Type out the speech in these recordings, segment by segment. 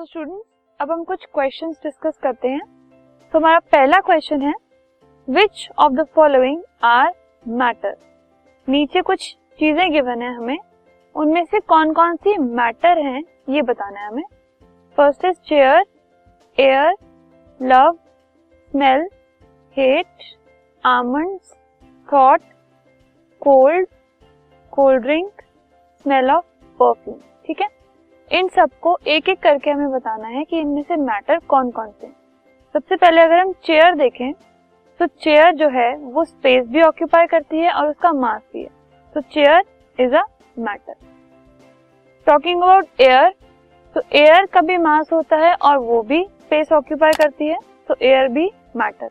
तो स्टूडेंट्स अब हम कुछ क्वेश्चंस डिस्कस करते हैं। तो हमारा पहला क्वेश्चन है which of the following are matter नीचे कुछ चीज़ें गिवन है हमें। उनमें से कौन कौन सी मैटर हैं, ये बताना है हमें। First is chair air love smell hate almond thought cold cold drink smell of perfume ठीक है? इन सबको एक एक करके हमें बताना है कि इनमें से मैटर कौन कौन से सबसे पहले अगर हम चेयर देखें तो चेयर जो है, वो स्पेस भी ऑक्यूपाई करती है और उसका मास भी है। तो chair is a matter talking about air तो एयर का भी मास होता है और वो भी स्पेस ऑक्यूपाई करती है तो एयर भी matter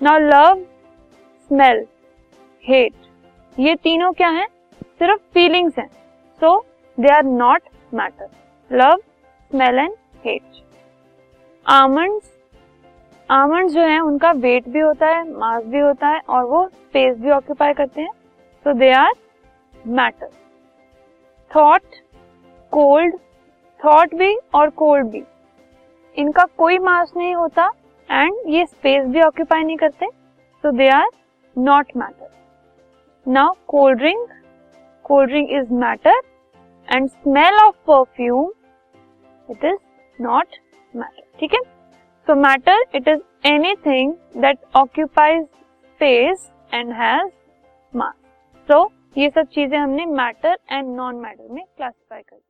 now love smell hate ये तीनों क्या हैं? सिर्फ़ फीलिंग्स हैं। So they are not matter love smell and hate almonds almonds जो है, उनका वेट भी होता है मास भी होता है और वो स्पेस भी ऑक्यूपाई करते हैं। So they are matter thought cold thought भी और कोल्ड भी। इनका कोई मास नहीं होता एंड ये स्पेस भी ऑक्यूपाई नहीं करते। So they are not matter now cold drink cold drink is matter and smell of perfume it is not matter ठीक है? So matter it is anything that occupies space and has mass so ये सब चीज़ें हमने matter and non matter में classify कर दी।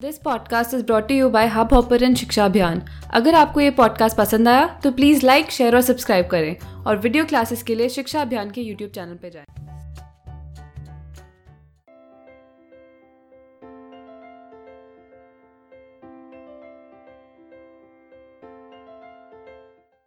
This podcast is brought you by Hub Hopper and Shiksha Abhiyan अगर आपको ये पॉडकास्ट पसंद आया तो प्लीज़ लाइक शेयर और सब्सक्राइब करें। और वीडियो क्लासेस के लिए शिक्षा अभियान के यूट्यूब चैनल पर जाएँ।